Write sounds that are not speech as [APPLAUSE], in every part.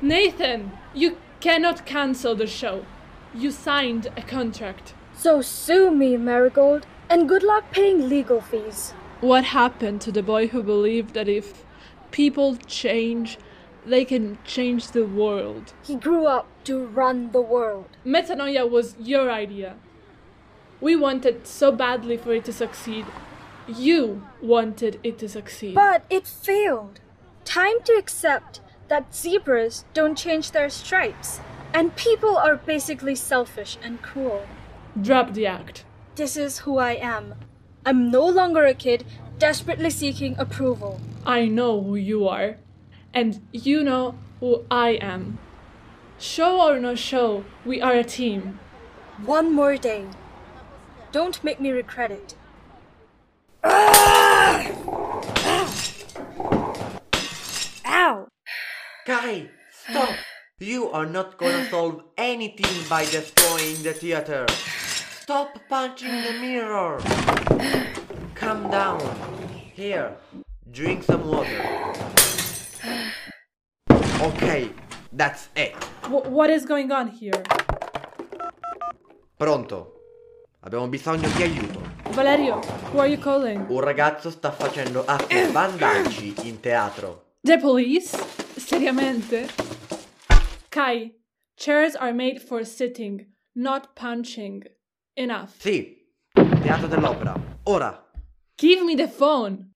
Nathan, you cannot cancel the show. You signed a contract. So sue me, Marigold, and good luck paying legal fees. What happened to the boy who believed that if people change, they can change the world? He grew up to run the world. Metanoia was your idea. We wanted so badly for it to succeed. You wanted it to succeed. But it failed. Time to accept that zebras don't change their stripes, and people are basically selfish and cruel. Drop the act. This is who I am. I'm no longer a kid desperately seeking approval. I know who you are, and you know who I am. Show or no show, we are a team. One more day. Don't make me regret it. Ah! Ah! Ow! Kai, stop! You are not gonna [SIGHS] solve anything by destroying the theater. Stop punching the mirror. Calm down. Here, drink some water. Okay, that's it. W- what is going on here? Pronto? Abbiamo bisogno di aiuto. Valerio, who are you calling? Un ragazzo sta facendo vandalici [CLEARS THROAT] in teatro. The police? Seriamente? Kai, chairs are made for sitting, not punching. Enough. Sì, teatro dell'opera. Ora. Give me the phone.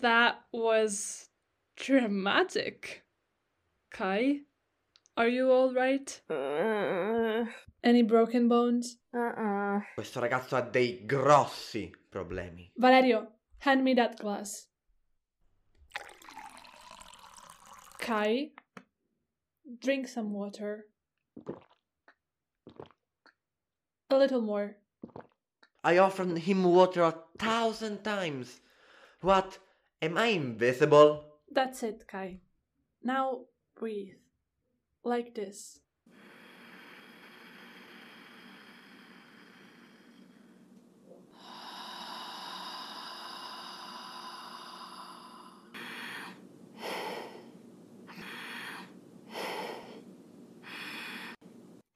That was dramatic. Kai, are you alright? Uh-uh. Any broken bones? Uh-uh. Questo ragazzo ha dei grossi problemi. Valerio, hand me that glass. Kai, drink some water. A little more. I offered him water a thousand times. What? Am I invisible? That's it, Kai. Now breathe. Like this.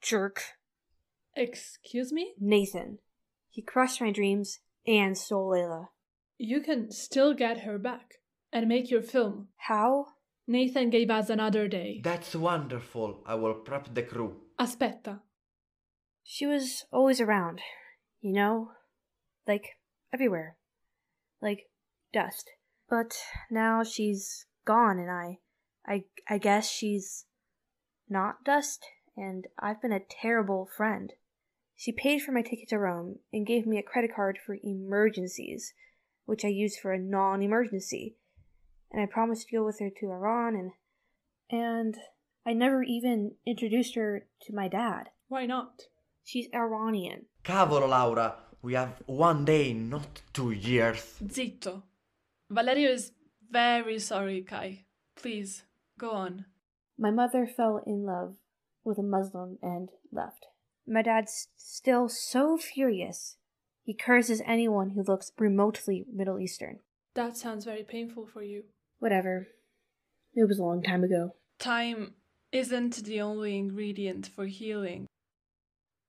Jerk. Excuse me? Nathan. He crushed my dreams and stole Layla. You can still get her back and make your film. How? Nathan gave us another day. That's wonderful. I will prep the crew. Aspetta. She was always around, you know? Like, everywhere. Like, dust. But now she's gone and I. I, I guess she's not dust, and I've been a terrible friend. She paid for my ticket to Rome and gave me a credit card for emergencies, which I used for a non emergency. And I promised to go with her to Iran and. And I never even introduced her to my dad. Why not? She's Iranian. Cavolo, Laura. We have one day, not two years. Zitto. Valerio is very sorry, Kai. Please, go on. My mother fell in love with a Muslim and left. My dad's still so furious. He curses anyone who looks remotely Middle Eastern. That sounds very painful for you. Whatever. It was a long time ago. Time isn't the only ingredient for healing.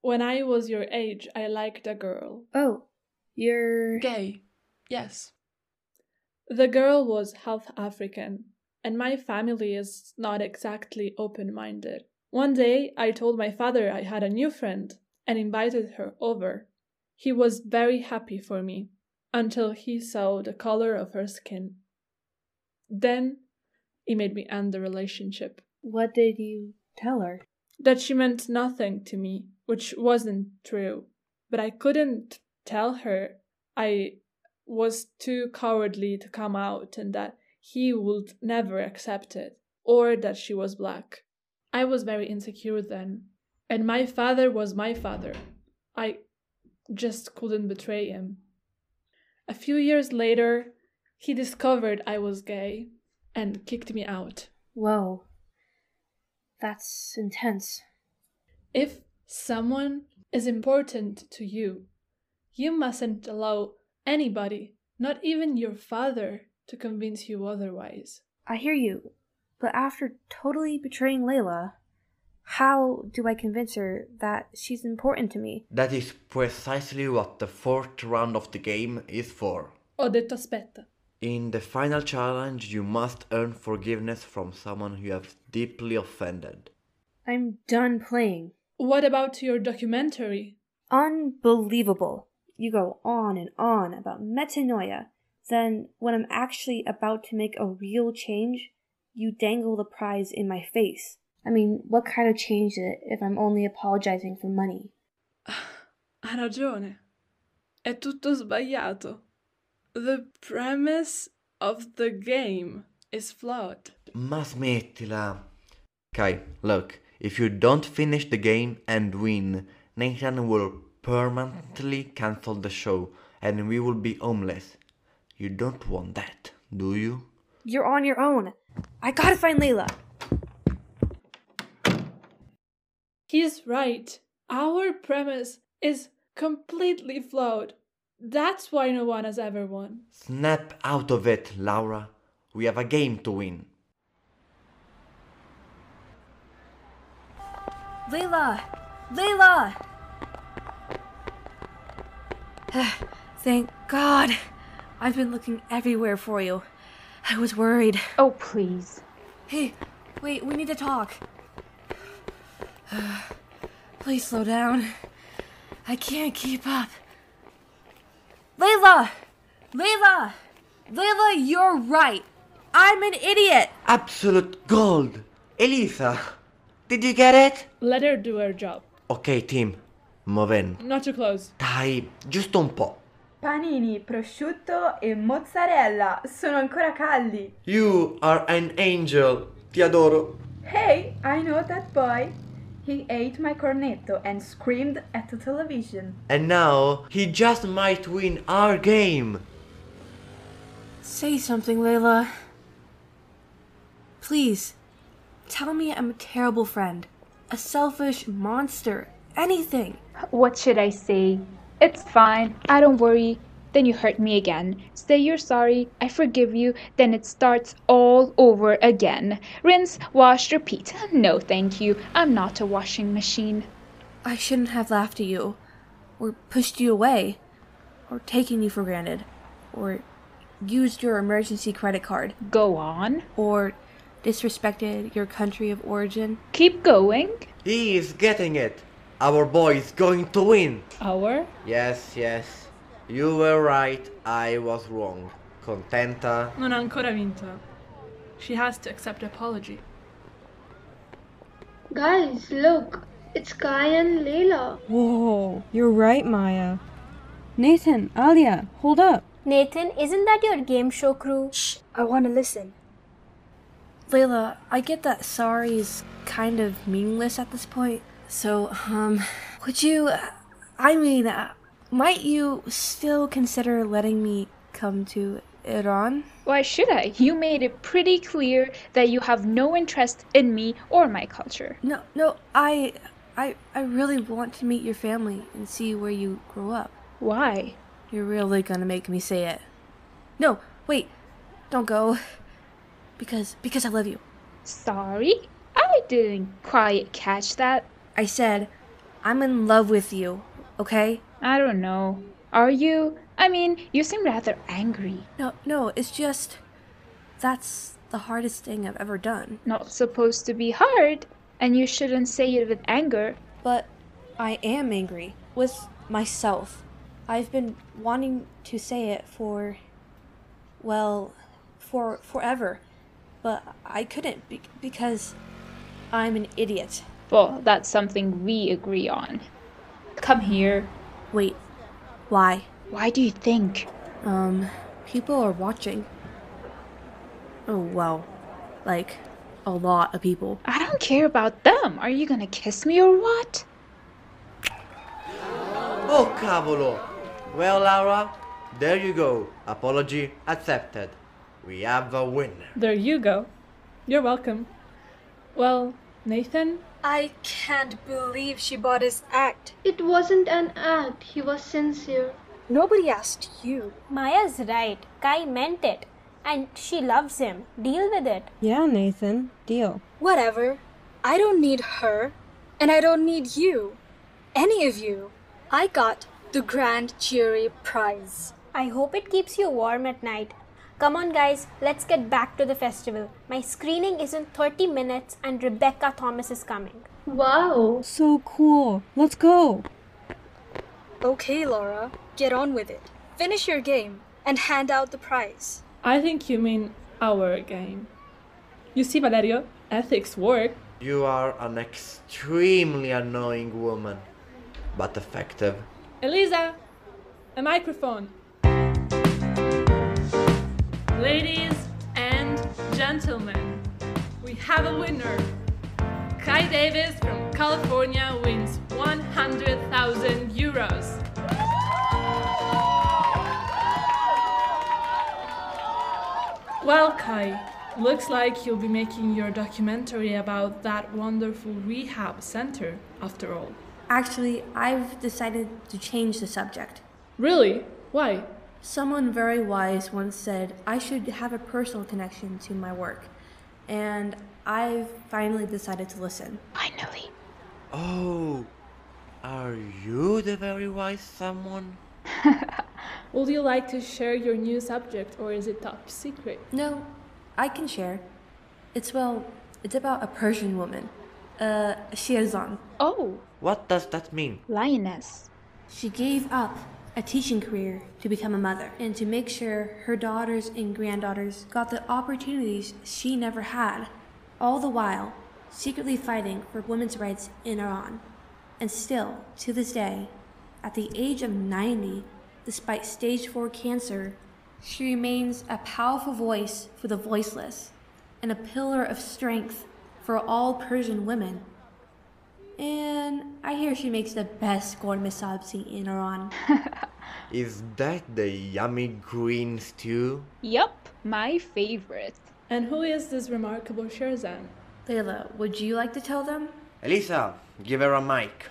When I was your age, I liked a girl. Oh, you're. Gay. Yes. The girl was half African, and my family is not exactly open minded. One day, I told my father I had a new friend and invited her over. He was very happy for me until he saw the color of her skin. Then he made me end the relationship. What did you tell her? That she meant nothing to me, which wasn't true. But I couldn't tell her I was too cowardly to come out and that he would never accept it, or that she was black. I was very insecure then, and my father was my father. I just couldn't betray him. A few years later, he discovered I was gay and kicked me out. Whoa. That's intense. If someone is important to you, You mustn't allow anybody, not even your father, to convince you otherwise. I hear you, but after totally betraying Layla, how do I convince her that she's important to me? That is precisely what the fourth round of the game is for. Ho detto aspetta. In the final challenge, you must earn forgiveness from someone you have deeply offended. I'm done playing. What about your documentary? Unbelievable. You go on and on about metanoia. Then, when I'm actually about to make a real change, you dangle the prize in my face. I mean, what kind of change is it if I'm only apologizing for money? [SIGHS] Ha ragione. È tutto sbagliato. The premise of the game is flawed. Ma smettila. Okay, look, if you don't finish the game and win, Nathan will permanently cancel the show and we will be homeless. You don't want that, do you? You're on your own. I gotta find Layla. He's right. Our premise is completely flawed. That's why no one has ever won. Snap out of it, Laura. We have a game to win. Layla! Layla! [SIGHS] Thank God. I've been looking everywhere for you. I was worried. Oh, please. Hey, wait, we need to talk. [SIGHS] Please slow down. I can't keep up. Layla! Layla! Layla, you're right. I'm an idiot. Absolute gold! Elisa! Did you get it? Let her do her job. Ok, team. Move in. Not too close. Dai, giusto un po'. Panini, prosciutto e mozzarella sono ancora caldi. You are an angel. Ti adoro. Hey, I know that boy. He ate my cornetto and screamed at the television. And now he just might win our game. Say something, Layla. Please, tell me I'm a terrible friend, a selfish monster, anything. What should I say? It's fine. I don't worry. Then you hurt me again. Say you're sorry. I forgive you. Then it starts all over again. Rinse, wash, repeat. No, thank you. I'm not a washing machine. I shouldn't have laughed at you, or pushed you away, or taken you for granted, or used your emergency credit card, Go on. or disrespected your country of origin. Keep going. He is getting it. Our boy is going to win. Our? Yes, yes. You were right. I was wrong. Contenta? Non ha ancora vinto. She has to accept apology. Guys, look, it's Kai and Layla. Whoa, you're right, Maya. Nathan, Alia, hold up. Nathan, isn't that your game show crew? Shh, I want to listen. Layla, I get that sorry is kind of meaningless at this point. So, um, would you, I mean, uh, might you still consider letting me come to Iran? Why should I? You made it pretty clear that you have no interest in me or my culture. No, no, I, I, I really want to meet your family and see where you grow up. Why? You're really gonna make me say it. No, wait, don't go. Because, because I love you. Sorry? I didn't quite catch that. I said, I'm in love with you, okay? I don't know. Are you? I mean, you seem rather angry. No, no, it's just, that's the hardest thing I've ever done. Not supposed to be hard, and you shouldn't say it with anger. But I am angry with myself. I've been wanting to say it for, well, for forever, but I couldn't be- because I'm an idiot. Well, that's something we agree on. Come here. Wait, why? Why do you think? Um, people are watching. Oh, well, like, a lot of people. I don't care about them. Are you gonna kiss me or what? Oh, cavolo! Well, Laura, there you go. Apology accepted. We have a winner. There you go. You're welcome. Well, Nathan, I can't believe she bought his act. It wasn't an act, he was sincere. Nobody asked you. Maya's right. Kai meant it. And she loves him. Deal with it. Yeah, Nathan, deal. Whatever. I don't need her. And I don't need you. Any of you. I got the grand jury prize. I hope it keeps you warm at night. Come on, guys, let's get back to the festival. My screening is in 30 minutes, and Rebecca Thomas is coming. Wow. So cool. Let's go. Okay, Laura, get on with it. Finish your game and hand out the prize. I think you mean our game. You see, Valerio, ethics work. You are an extremely annoying woman, but effective. Elisa, a microphone. Ladies and gentlemen, we have a winner. Kai Davis from California wins 100,000 euros. Well, Kai, looks like you'll be making your documentary about that wonderful rehab center after all. Actually, I've decided to change the subject. Really? Why? Someone very wise once said I should have a personal connection to my work, and I've finally decided to listen. Finally. Oh, are you the very wise someone? [LAUGHS] Would you like to share your new subject or is it top secret? No, I can share. It's well, it's about a Persian woman, uh, Shirzan. Oh, What does that mean? lioness. She gave up a teaching career to become a mother and to make sure her daughters and granddaughters got the opportunities she never had, all the while secretly fighting for women's rights in Iran. And still, to this day, at the age of 90, despite stage 4 cancer, she remains a powerful voice for the voiceless and a pillar of strength for all Persian women. And I hear she makes the best gourmet sabzi in Iran. [LAUGHS] Is that the yummy green stew? Yup, my favorite. And who is this remarkable Shirzan? Layla, would you like to tell them? Elisa, give her a mic.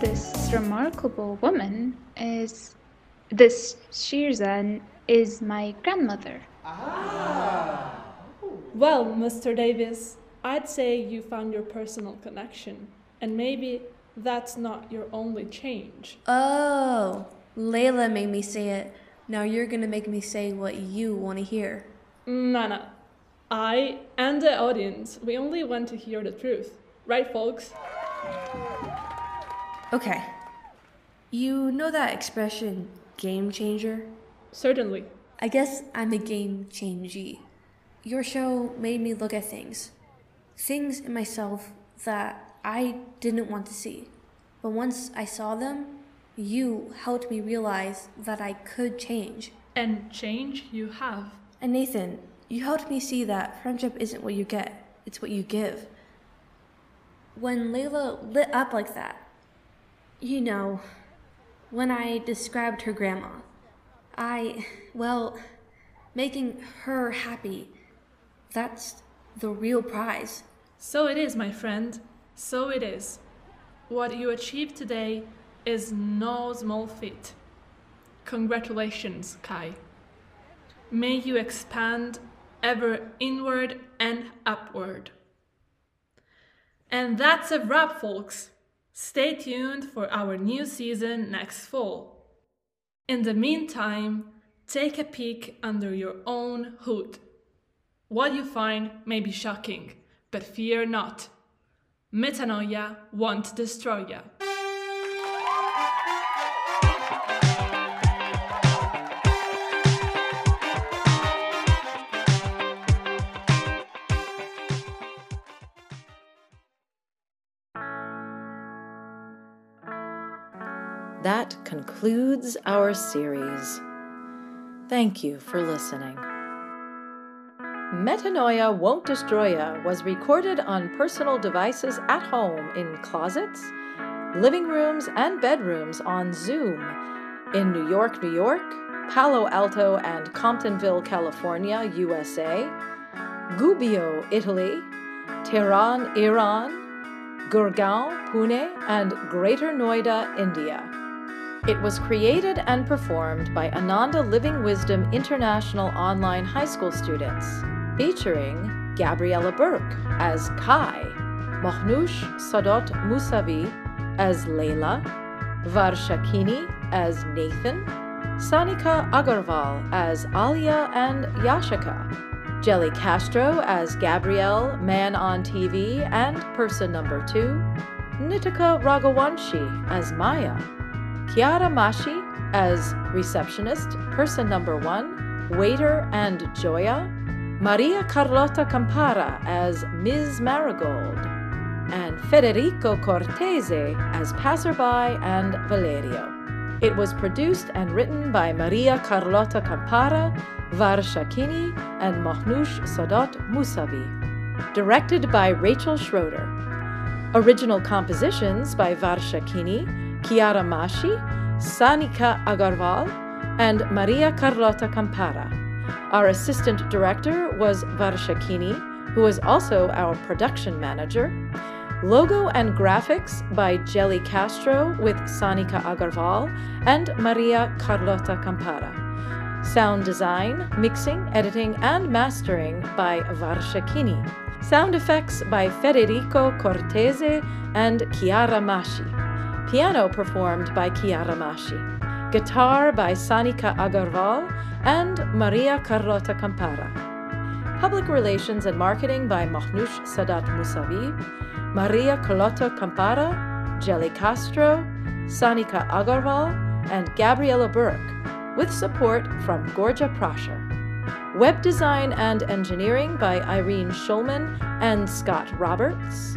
This remarkable woman is. This Shirzan is my grandmother. Ah! Well, Mr. Davis, I'd say you found your personal connection, and maybe that's not your only change. Oh, Layla made me say it. Now you're gonna make me say what you want to hear. Nana, I and the audience, we only want to hear the truth. Right, folks? Okay. You know that expression, game changer? Certainly. I guess I'm a game changee. Your show made me look at things. Things in myself that I didn't want to see. But once I saw them, you helped me realize that I could change. And change you have. And Nathan, you helped me see that friendship isn't what you get, it's what you give. When Layla lit up like that, you know, when I described her grandma, I, well, making her happy, that's the real prize. So it is, my friend. So it is. What you achieved today is no small feat. Congratulations, Kai. May you expand ever inward and upward. And that's a wrap, folks. Stay tuned for our new season next fall. In the meantime, take a peek under your own hood. What you find may be shocking, but fear not. Metanoia won't destroy you. That concludes our series. Thank you for listening. Metanoia Won't Destroy Ya was recorded on personal devices at home in closets, living rooms, and bedrooms on Zoom in New York, New York, Palo Alto and Camptonville, California, USA, Gubbio, Italy, Tehran, Iran, Gurgaon, Pune, and Greater Noida, India. It was created and performed by Ananda Living Wisdom International online high school students, featuring Gabriella Burke as Kai, Mahnoush Sadat Musavi as Layla, Varshakini as Nathan, Sanika Agarwal as Alia and Yashika, Jelly Castro as Gabrielle, man on TV and person number two, Nitika Raghavanshi as Maya, Chiara Mashi as receptionist, person number one, waiter and Joya, Maria Carlotta Campara as Ms. Marigold, and Federico Cortese as passerby and Valerio. It was produced and written by Maria Carlotta Campara, Varshakini, and Mahnush Sadat Musavi. Directed by Rachel Schroeder. Original compositions by Varshakini, Chiara Mashi, Sanika Agarwal, and Maria Carlotta Campara. Our assistant director was Varshakini, who was also our production manager. Logo and graphics by Jelly Castro with Sanika Agarwal and Maria Carlotta Campara. Sound design, mixing, editing, and mastering by Varshakini. Sound effects by Federico Cortese and Chiara Mashi. Piano performed by Chiara Mashi. Guitar by Sanika Agarwal and Maria Carlotta Campara. Public relations and marketing by Mahnush Sadat Musavi. Maria Carlotta Campara, Jelly Castro, Sanika Agarwal, and Gabriella Burke, with support from Gorja Prasher. Web design and engineering by Irene Schulman and Scott Roberts.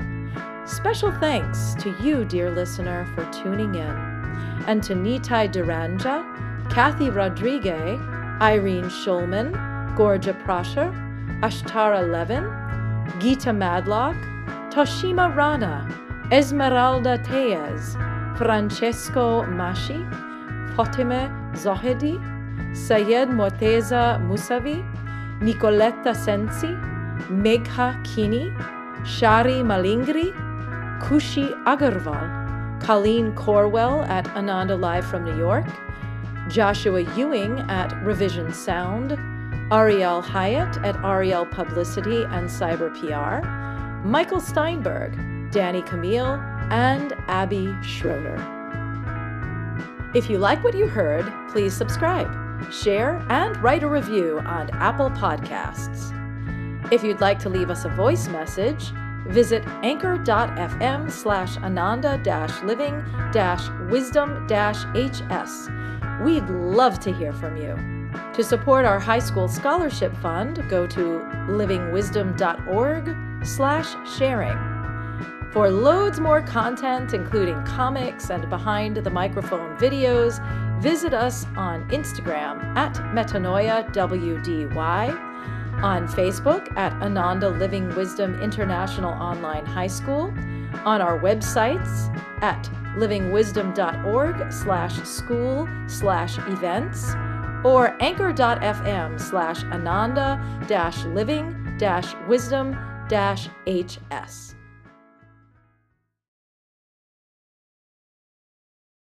Special thanks to you, dear listener, for tuning in, and to Nitai Duranja, Kathy Rodriguez, Irene Schulman, Gorja Prasher, Ashtara Levin, Gita Madlock, Toshima Rana, Esmeralda Tellez, Francesco Mashi, Fatima Zahedi, Sayed Morteza Musavi, Nicoletta Sensi, Megha Kini, Shari Malingri, Kushi Agarwal, Colleen Corwell at Ananda Live from New York, Joshua Ewing at Revision Sound, Ariel Hyatt at Ariel Publicity and Cyber PR, Michael Steinberg, Danny Camille, and Abby Schroeder. If you like what you heard, please subscribe, share, and write a review on Apple Podcasts. If you'd like to leave us a voice message, visit anchor.fm slash ananda living wisdom hs. We'd love to hear from you. To support our high school scholarship fund, go to livingwisdom.org slash sharing. For loads more content, including comics and behind the microphone videos, visit us on Instagram at metanoiawdy, on Facebook at Ananda Living Wisdom International Online High School, on our websites at livingwisdom.org slash school slash events, or anchor.fm slash ananda dash living dash wisdom dash hs.